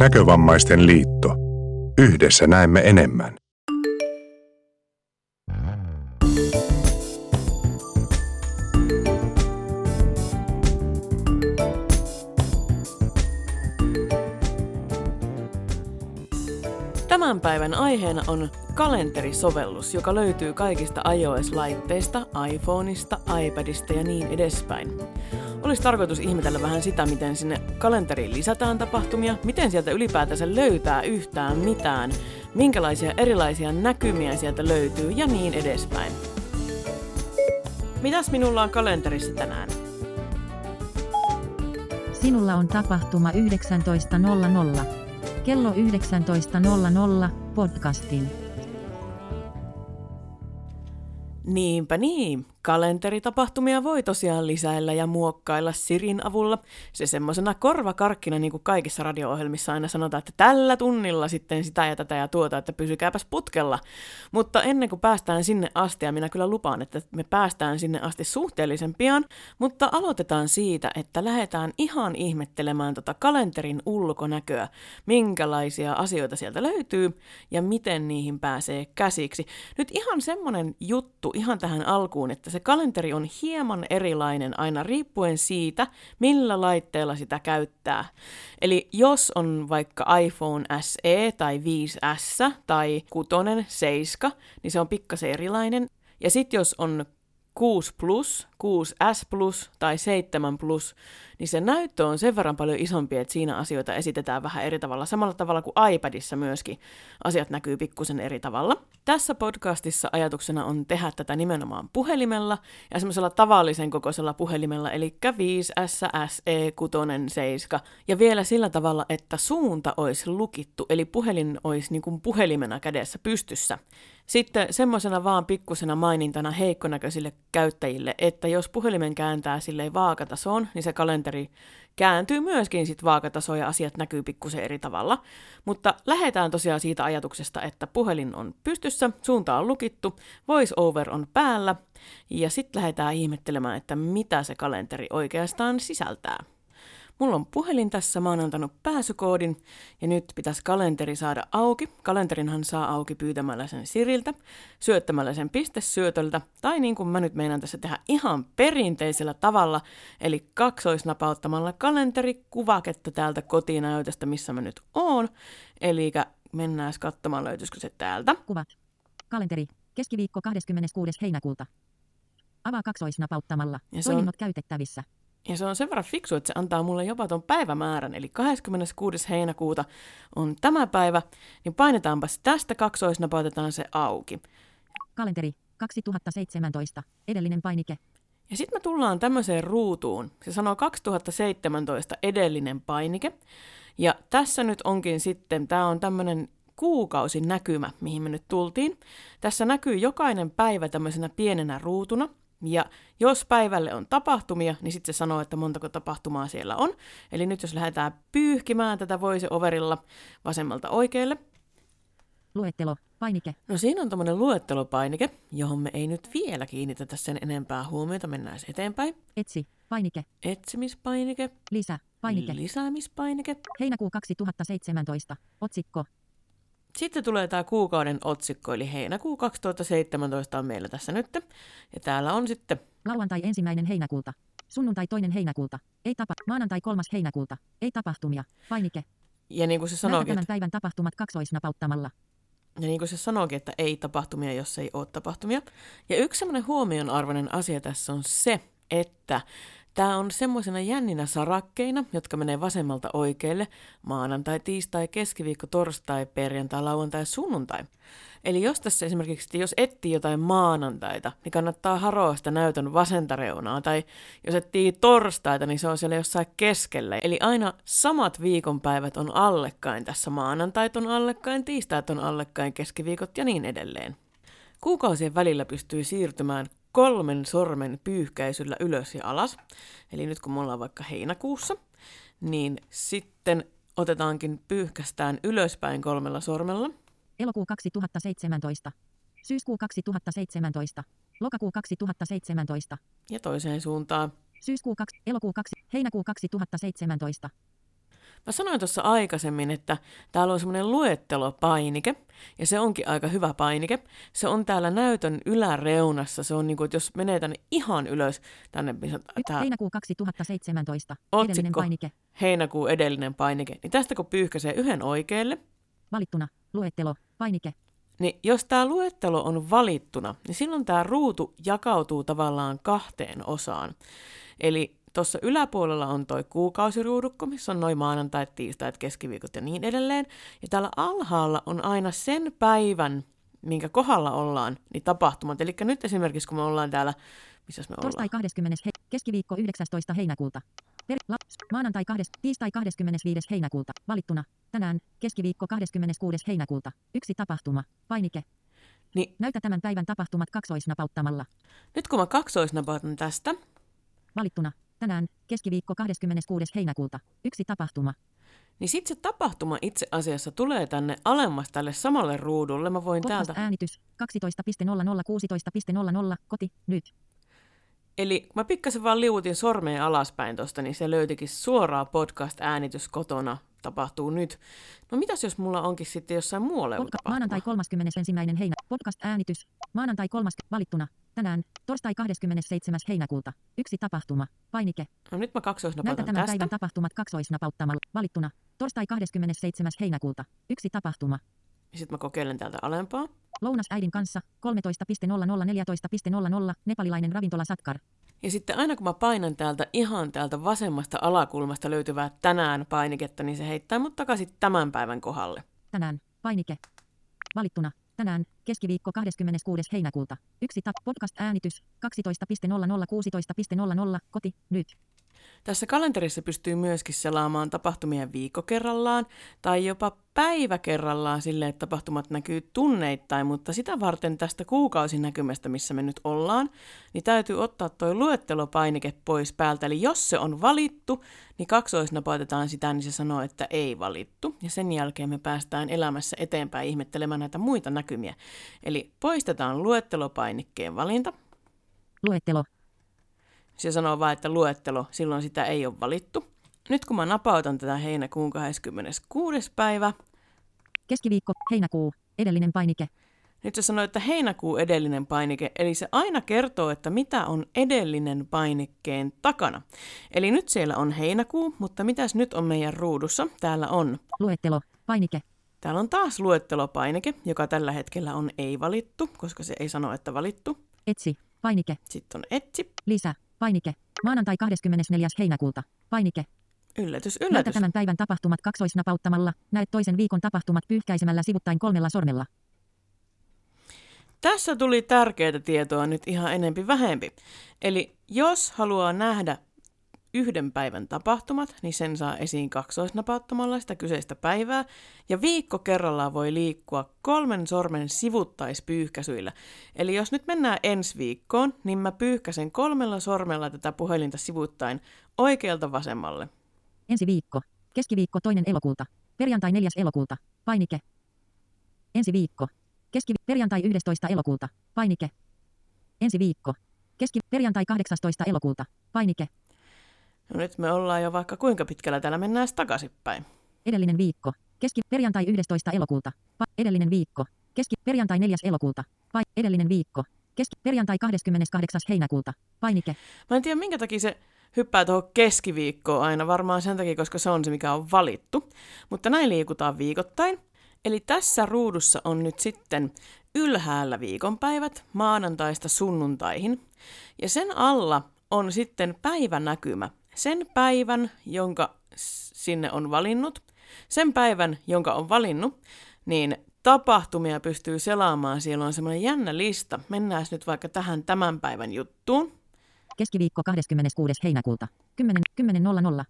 Näkövammaisten liitto. Yhdessä näemme enemmän. Tämän päivän aiheena on kalenterisovellus, joka löytyy kaikista iOS-laitteista, iPhoneista, iPadista ja niin edespäin. Olisi tarkoitus ihmetellä vähän sitä, miten sinne kalenteriin lisätään tapahtumia, miten sieltä ylipäätänsä löytää yhtään mitään, minkälaisia erilaisia näkymiä sieltä löytyy ja niin edespäin. Mitäs minulla on kalenterissa tänään? Sinulla on tapahtuma 19.00. Kello 19.00 podcastin. Niinpä niin. Kalenteritapahtumia voi tosiaan lisäillä ja muokkailla Sirin avulla. Se semmoisena korvakarkkina, niin kuin kaikissa radio-ohjelmissa aina sanotaan, että tällä tunnilla sitten sitä ja tätä ja tuota, että pysykääpäs putkella. Mutta ennen kuin päästään sinne asti, ja minä kyllä lupaan, että me päästään sinne asti suhteellisen pian, mutta aloitetaan siitä, että lähdetään ihan ihmettelemään tota kalenterin ulkonäköä, minkälaisia asioita sieltä löytyy ja miten niihin pääsee käsiksi. Nyt ihan semmoinen juttu ihan tähän alkuun, että se kalenteri on hieman erilainen aina riippuen siitä, millä laitteella sitä käyttää. Eli jos on vaikka iPhone SE tai 5S tai 6, 7, niin se on pikkasen erilainen. Ja sitten jos on 6 Plus, 6S Plus tai 7 Plus, niin se näyttö on sen verran paljon isompi, että siinä asioita esitetään vähän eri tavalla. Samalla tavalla kuin iPadissa myöskin asiat näkyy pikkusen eri tavalla. Tässä podcastissa ajatuksena on tehdä tätä nimenomaan puhelimella ja semmoisella tavallisen kokoisella puhelimella, eli 5S, SE, 6, 7. Ja vielä sillä tavalla, että suunta olisi lukittu, eli puhelin olisi niin kuin puhelimena kädessä pystyssä. Sitten semmoisena vaan pikkusena mainintana heikkonäköisille käyttäjille, että jos puhelimen kääntää silleen vaakatasoon, niin se kalenteri kääntyy myöskin sitten vaakatasoon ja asiat näkyy pikkusen eri tavalla. Mutta lähdetään tosiaan siitä ajatuksesta, että puhelin on pystyssä, suunta on lukittu, voice over on päällä ja sitten lähdetään ihmettelemään, että mitä se kalenteri oikeastaan sisältää. Mulla on puhelin tässä, mä oon antanut pääsykoodin ja nyt pitäisi kalenteri saada auki. Kalenterinhan saa auki pyytämällä sen Siriltä, syöttämällä sen pistesyötöltä tai niin kuin mä nyt meinaan tässä tehdä ihan perinteisellä tavalla, eli kaksoisnapauttamalla kalenterikuvaketta täältä kotinäytöstä, missä mä nyt oon. Eli mennään katsomaan, löytyisikö se täältä. Kuvat. Kalenteri. Keskiviikko 26. heinäkuuta. Avaa kaksoisnapauttamalla. Ja se on- Toiminnot käytettävissä. Ja se on sen verran fiksu, että se antaa mulle jopa ton päivämäärän, eli 26. heinäkuuta on tämä päivä, niin painetaanpas tästä kaksoisnapautetaan se auki. Kalenteri. 2017. Edellinen painike. Ja sitten me tullaan tämmöiseen ruutuun. Se sanoo 2017 edellinen painike. Ja tässä nyt onkin sitten, tämä on tämmöinen kuukausin näkymä, mihin me nyt tultiin. Tässä näkyy jokainen päivä tämmöisenä pienenä ruutuna. Ja jos päivälle on tapahtumia, niin sitten se sanoo, että montako tapahtumaa siellä on. Eli nyt jos lähdetään pyyhkimään tätä voice overilla vasemmalta oikealle, Luettelo. Painike. No siinä on tämmöinen luettelopainike, johon me ei nyt vielä kiinnitetä sen enempää huomiota, mennään eteenpäin. Etsi. Painike. Etsimispainike, Lisä. Painike. lisäämispainike. Heinäkuu 2017. Otsikko. Sitten tulee tämä kuukauden otsikko, eli heinäkuu 2017 on meillä tässä nyt. Ja täällä on sitten, Lauantai ensimmäinen heinäkuuta. Sunnuntai toinen heinäkuuta. Ei tapa. Maanantai kolmas heinäkuuta. Ei tapahtumia. Painike. ja niin kuin se Näytä sanookin, tämän että, päivän tapahtumat kaksoisnapauttamalla. ja niin kuin se sanookin, että ei tapahtumia, jos ei ole tapahtumia. Ja yksi semmoinen huomionarvoinen asia tässä on se, että Tämä on semmoisena jänninä sarakkeina, jotka menee vasemmalta oikealle, maanantai, tiistai, keskiviikko, torstai, perjantai, lauantai, sunnuntai. Eli jos tässä esimerkiksi, jos etsii jotain maanantaita, niin kannattaa haroa sitä näytön vasenta reunaa, tai jos etsii torstaita, niin se on siellä jossain keskellä. Eli aina samat viikonpäivät on allekkain tässä, maanantait on allekkain, tiistait on allekkain, keskiviikot ja niin edelleen. Kuukausien välillä pystyy siirtymään kolmen sormen pyyhkäisyllä ylös ja alas. Eli nyt kun me ollaan vaikka heinäkuussa, niin sitten otetaankin pyyhkästään ylöspäin kolmella sormella. Elokuu 2017. Syyskuu 2017. Lokakuu 2017. Ja toiseen suuntaan. Syyskuu 2. Elokuu 2. Heinäkuu 2017. Mä sanoin tuossa aikaisemmin, että täällä on semmoinen luettelopainike, ja se onkin aika hyvä painike. Se on täällä näytön yläreunassa. Se on niin kuin, että jos menee tänne ihan ylös, tänne missä tää Heinäkuu 2017. Otsikko. Edellinen painike. heinäkuun edellinen painike, niin tästä kun pyyhkäisee yhden oikealle, Valittuna. Luettelo. Painike. niin jos tämä luettelo on valittuna, niin silloin tämä ruutu jakautuu tavallaan kahteen osaan. Eli tuossa yläpuolella on toi kuukausiruudukko, missä on noin maanantait, tiistait, keskiviikot ja niin edelleen. Ja täällä alhaalla on aina sen päivän, minkä kohdalla ollaan, niin tapahtumat. Eli nyt esimerkiksi kun me ollaan täällä, missä me ollaan? Torstai 20. He, keskiviikko 19. heinäkuuta. Per, la, maanantai 2. Tiistai 25. heinäkuuta. Valittuna. Tänään. Keskiviikko 26. heinäkuuta. Yksi tapahtuma. Painike. Niin Näytä tämän päivän tapahtumat kaksoisnapauttamalla. nyt kun mä kaksoisnapautan tästä, Valittuna. Tänään. Keskiviikko 26. heinäkuuta. Yksi tapahtuma. niin sitten se tapahtuma itse asiassa tulee tänne alemmas tälle samalle ruudulle. Mä voin Podcast täältä äänitys. 12.0016.00. Koti. Nyt. Eli kun mä pikkasen vaan liuutin sormeen alaspäin tosta, niin se löytikin suoraa podcast-äänitys kotona tapahtuu nyt. No mitäs jos mulla onkin sitten jossain muualla joku Podca- maanantai 31. heinä. Podcast äänitys. Maanantai 30. Valittuna. Tänään. Torstai 27. heinäkuuta. Yksi tapahtuma. Painike. No nyt mä Näytä kaksoisnapautan tämän tästä. päivän tapahtumat kaksoisnapauttamalla. Valittuna. Torstai 27. heinäkuuta. Yksi tapahtuma. Ja sitten mä kokeilen täältä alempaa. Lounas äidin kanssa. 13.0014.00. Nepalilainen ravintola Satkar. Ja sitten aina kun mä painan täältä ihan täältä vasemmasta alakulmasta löytyvää tänään painiketta, niin se heittää mut takaisin tämän päivän kohdalle. Tänään. Painike. Valittuna. Tänään. Keskiviikko 26. heinäkuuta. Yksi tap. Podcast äänitys. 12.0016.00. Koti. Nyt. Tässä kalenterissa pystyy myöskin selaamaan tapahtumia viikko kerrallaan tai jopa päivä kerrallaan silleen, että tapahtumat näkyy tunneittain, mutta sitä varten tästä kuukausinäkymästä, missä me nyt ollaan, niin täytyy ottaa toi luettelopainike pois päältä. Eli jos se on valittu, niin kaksoisnapautetaan sitä, niin se sanoo, että ei valittu. Ja sen jälkeen me päästään elämässä eteenpäin ihmettelemään näitä muita näkymiä. Eli poistetaan luettelopainikkeen valinta. Luettelo. Se sanoo vain, että luettelo, silloin sitä ei ole valittu. Nyt kun mä napautan tätä heinäkuun 26. päivä, Keskiviikko. Heinäkuu. Edellinen painike. nyt se sanoo, että heinäkuu edellinen painike, eli se aina kertoo, että mitä on edellinen painikkeen takana. Eli nyt siellä on heinäkuu, mutta mitäs nyt on meidän ruudussa? Täällä on. Luettelo. Painike. Täällä on taas luettelopainike, joka tällä hetkellä on ei valittu, koska se ei sano, että valittu. Etsi. Painike. Sitten on etsi. Lisä. Painike. Maanantai 24. heinäkuuta. Painike. Yllätys, Näytä yllätys. tämän päivän tapahtumat kaksoisnapauttamalla. Näet toisen viikon tapahtumat pyyhkäisemällä sivuttain kolmella sormella. Tässä tuli tärkeää tietoa nyt ihan enempi vähempi. Eli jos haluaa nähdä yhden päivän tapahtumat, niin sen saa esiin kaksoisnapauttamalla sitä kyseistä päivää, ja viikko kerrallaan voi liikkua kolmen sormen sivuttaispyyhkäisyillä. Eli jos nyt mennään ensi viikkoon, niin mä pyyhkäsen kolmella sormella tätä puhelinta sivuttain oikealta vasemmalle. Ensi viikko. Keskiviikko toinen elokuuta. Perjantai 4. elokuuta. Painike. Ensi viikko. Keski perjantai 11. elokuuta. Painike. Ensi viikko. Keski perjantai 18. elokuuta. Painike. No nyt me ollaan jo vaikka kuinka pitkällä täällä mennään takaisinpäin. Edellinen viikko. Keski perjantai 11. elokuuta. Pa- edellinen viikko. Keski perjantai 4. elokuuta. Pa- edellinen viikko. Keski perjantai 28. heinäkuuta. Painike. Mä en tiedä, minkä takia se hyppää tuohon keskiviikkoon aina, varmaan sen takia, koska se on se, mikä on valittu. Mutta näin liikutaan viikoittain. Eli tässä ruudussa on nyt sitten ylhäällä viikonpäivät maanantaista sunnuntaihin. Ja sen alla on sitten päivänäkymä. Sen päivän, jonka sinne on valinnut, sen päivän, jonka on valinnut, niin tapahtumia pystyy selaamaan. Siellä on semmoinen jännä lista. Mennään nyt vaikka tähän tämän päivän juttuun. Keskiviikko 26. heinäkuuta. 10. 10.00.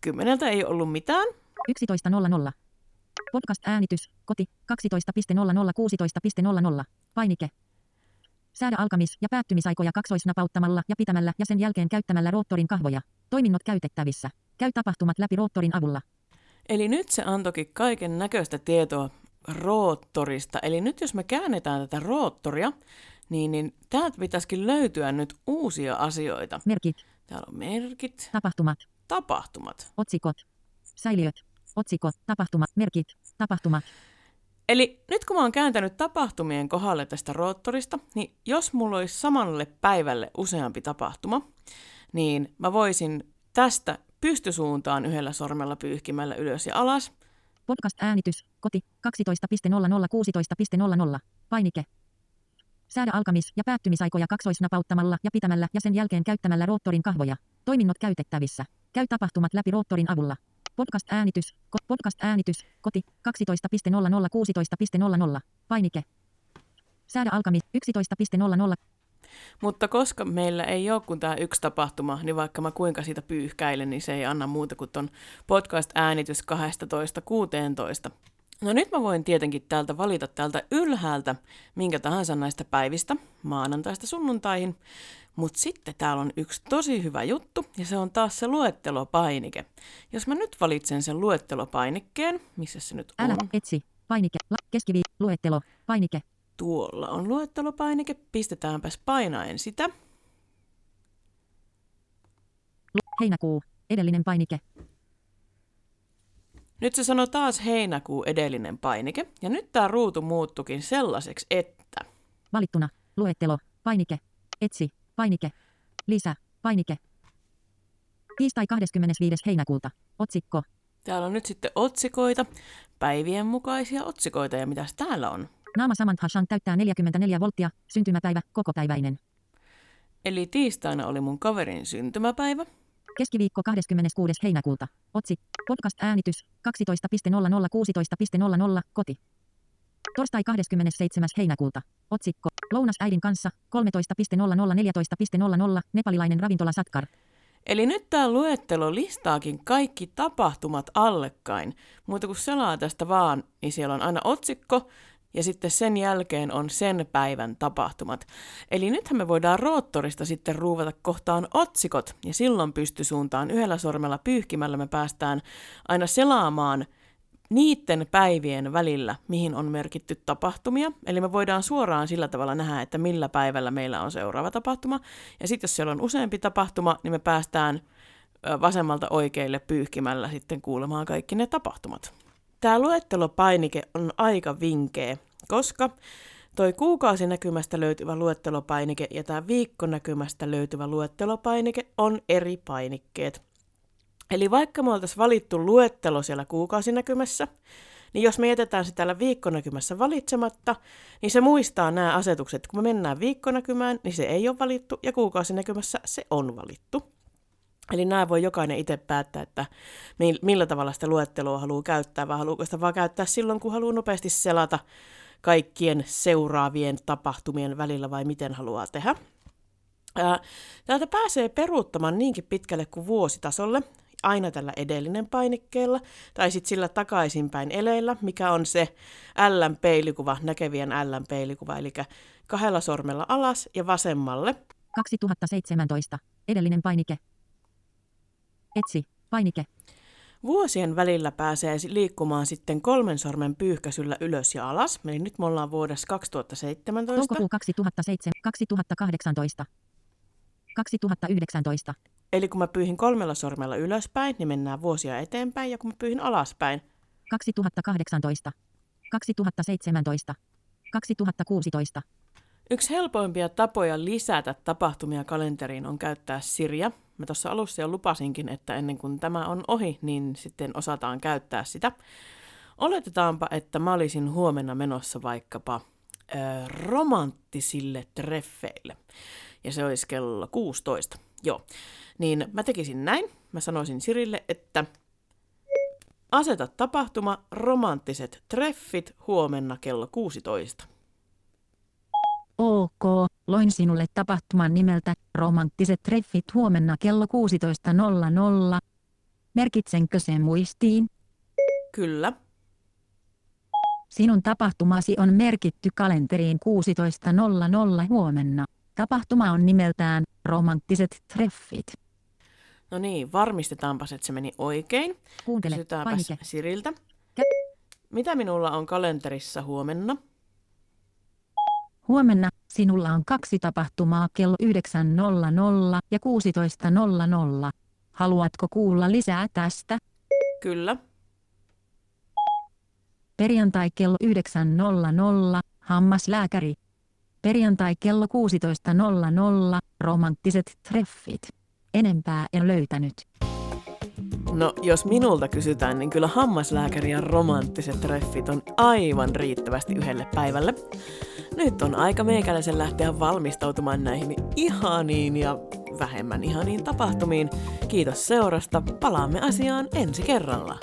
Kymmeneltä ei ollut mitään. 11.00. Podcast äänitys. Koti. 12.0016.00. Painike. Säädä alkamis- ja päättymisaikoja kaksoisnapauttamalla ja pitämällä ja sen jälkeen käyttämällä roottorin kahvoja. Toiminnot käytettävissä. Käy tapahtumat läpi roottorin avulla. Eli nyt se antoikin kaiken näköistä tietoa roottorista. Eli nyt jos me käännetään tätä roottoria, niin, niin täältä pitäisikin löytyä nyt uusia asioita. Merkit. Täällä on merkit, Tapahtumat. tapahtumat. Otsikot. Säiliöt. Otsikko. Tapahtuma. Merkit. Tapahtumat. Eli nyt kun mä oon kääntänyt tapahtumien kohdalle tästä roottorista, niin jos mulla olisi samalle päivälle useampi tapahtuma, niin mä voisin tästä pystysuuntaan yhdellä sormella pyyhkimällä ylös ja alas. Podcast-äänitys. Koti. 12.00.16.00. Painike. Säädä alkamis- ja päättymisaikoja kaksoisnapauttamalla ja pitämällä ja sen jälkeen käyttämällä roottorin kahvoja. Toiminnot käytettävissä. Käy tapahtumat läpi roottorin avulla. Podcast-äänitys. Podcast-äänitys. Koti. 12.00.16.00. Painike. Säädä alkamis. 11.00. Mutta koska meillä ei ole kuin tämä yksi tapahtuma, niin vaikka mä kuinka siitä pyyhkäilen, niin se ei anna muuta kuin ton podcast-äänitys 12.16. No nyt mä voin tietenkin täältä valita täältä ylhäältä minkä tahansa näistä päivistä, maanantaista sunnuntaihin, mutta sitten täällä on yksi tosi hyvä juttu, ja se on taas se luettelopainike. Jos mä nyt valitsen sen luettelopainikkeen, missä se nyt Älä on? etsi. Painike. Keskivi. Luettelo. Painike. Tuolla on luettelopainike, pistetäänpäs painaen sitä. Heinäkuu. Edellinen painike. Nyt se sanoo taas heinäkuu edellinen painike, ja nyt tämä ruutu muuttukin sellaiseksi, että Valittuna. Luettelo. Painike. Etsi. Painike. Lisä. Painike. Tiistai 25. heinäkuuta. Otsikko. täällä on nyt sitten otsikoita, päivien mukaisia otsikoita, ja mitäs täällä on? Naama Samantha täyttää 44 volttia. Syntymäpäivä. Kokopäiväinen. Eli tiistaina oli mun kaverin syntymäpäivä, Keskiviikko 26. heinäkuuta. Otsi. Podcast-äänitys. 12.00.16.00. Koti. Torstai 27. heinäkuuta. Otsikko. Lounas äidin kanssa. 13.00.14.00. Nepalilainen ravintola Satkar. Eli nyt tämä luettelo listaakin kaikki tapahtumat allekkain. Muuta kuin selaa tästä vaan, niin siellä on aina otsikko ja sitten sen jälkeen on sen päivän tapahtumat. Eli nythän me voidaan roottorista sitten ruuvata kohtaan otsikot ja silloin pystysuuntaan yhdellä sormella pyyhkimällä me päästään aina selaamaan niiden päivien välillä, mihin on merkitty tapahtumia. Eli me voidaan suoraan sillä tavalla nähdä, että millä päivällä meillä on seuraava tapahtuma. Ja sitten jos siellä on useampi tapahtuma, niin me päästään vasemmalta oikeille pyyhkimällä sitten kuulemaan kaikki ne tapahtumat. Tämä luettelopainike on aika vinkeä, koska toi kuukausinäkymästä löytyvä luettelopainike ja tämä viikkonäkymästä löytyvä luettelopainike on eri painikkeet. Eli vaikka me oltaisiin valittu luettelo siellä kuukausinäkymässä, niin jos me jätetään se täällä viikkonäkymässä valitsematta, niin se muistaa nämä asetukset. Kun me mennään viikkonäkymään, niin se ei ole valittu, ja kuukausinäkymässä se on valittu. Eli nämä voi jokainen itse päättää, että mi- millä tavalla sitä luettelua haluaa käyttää, vai haluaako sitä vaan käyttää silloin, kun haluaa nopeasti selata kaikkien seuraavien tapahtumien välillä, vai miten haluaa tehdä. Ää, Täältä pääsee peruuttamaan niinkin pitkälle kuin vuositasolle, aina tällä edellinen painikkeella, tai sitten sillä takaisinpäin eleillä, mikä on se L-peilikuva, näkevien L-peilikuva, eli kahdella sormella alas ja vasemmalle. 2017. Edellinen painike. Etsi. Painike. Vuosien välillä pääsee liikkumaan sitten kolmen sormen pyyhkäisyllä ylös ja alas. Eli nyt me ollaan vuodessa 2017. Toukokuu 2007. 2018. 2019. Eli kun mä pyyhin kolmella sormella ylöspäin, niin mennään vuosia eteenpäin, ja kun mä pyyhin alaspäin, 2018. 2017. 2016. Yksi helpoimpia tapoja lisätä tapahtumia kalenteriin on käyttää Siriä. Mä tuossa alussa jo lupasinkin, että ennen kuin tämä on ohi, niin sitten osataan käyttää sitä. Oletetaanpa, että mä olisin huomenna menossa vaikkapa ö, romanttisille treffeille. Ja se olisi kello 16. Joo. Niin mä tekisin näin. Mä sanoisin Sirille, että aseta tapahtuma romanttiset treffit huomenna kello 16. Ok, loin sinulle tapahtuman nimeltä Romanttiset treffit huomenna kello 16.00. Merkitsenkö sen muistiin? Kyllä. Sinun tapahtumasi on merkitty kalenteriin 16.00 huomenna. Tapahtuma on nimeltään Romanttiset treffit. No niin, varmistetaanpas, että se meni oikein. Kuuntele. Kysytäänpäs Painike. Siriltä. Kä- Mitä minulla on kalenterissa huomenna? Huomenna sinulla on kaksi tapahtumaa kello 9.00 ja 16.00. Haluatko kuulla lisää tästä? Kyllä. Perjantai kello 9.00, hammaslääkäri. Perjantai kello 16.00, romanttiset treffit. Enempää en löytänyt. No, jos minulta kysytään, niin kyllä hammaslääkäri ja romanttiset treffit on aivan riittävästi yhdelle päivälle. Nyt on aika meikäläisen lähteä valmistautumaan näihin ihaniin ja vähemmän ihaniin tapahtumiin. Kiitos seurasta, palaamme asiaan ensi kerralla.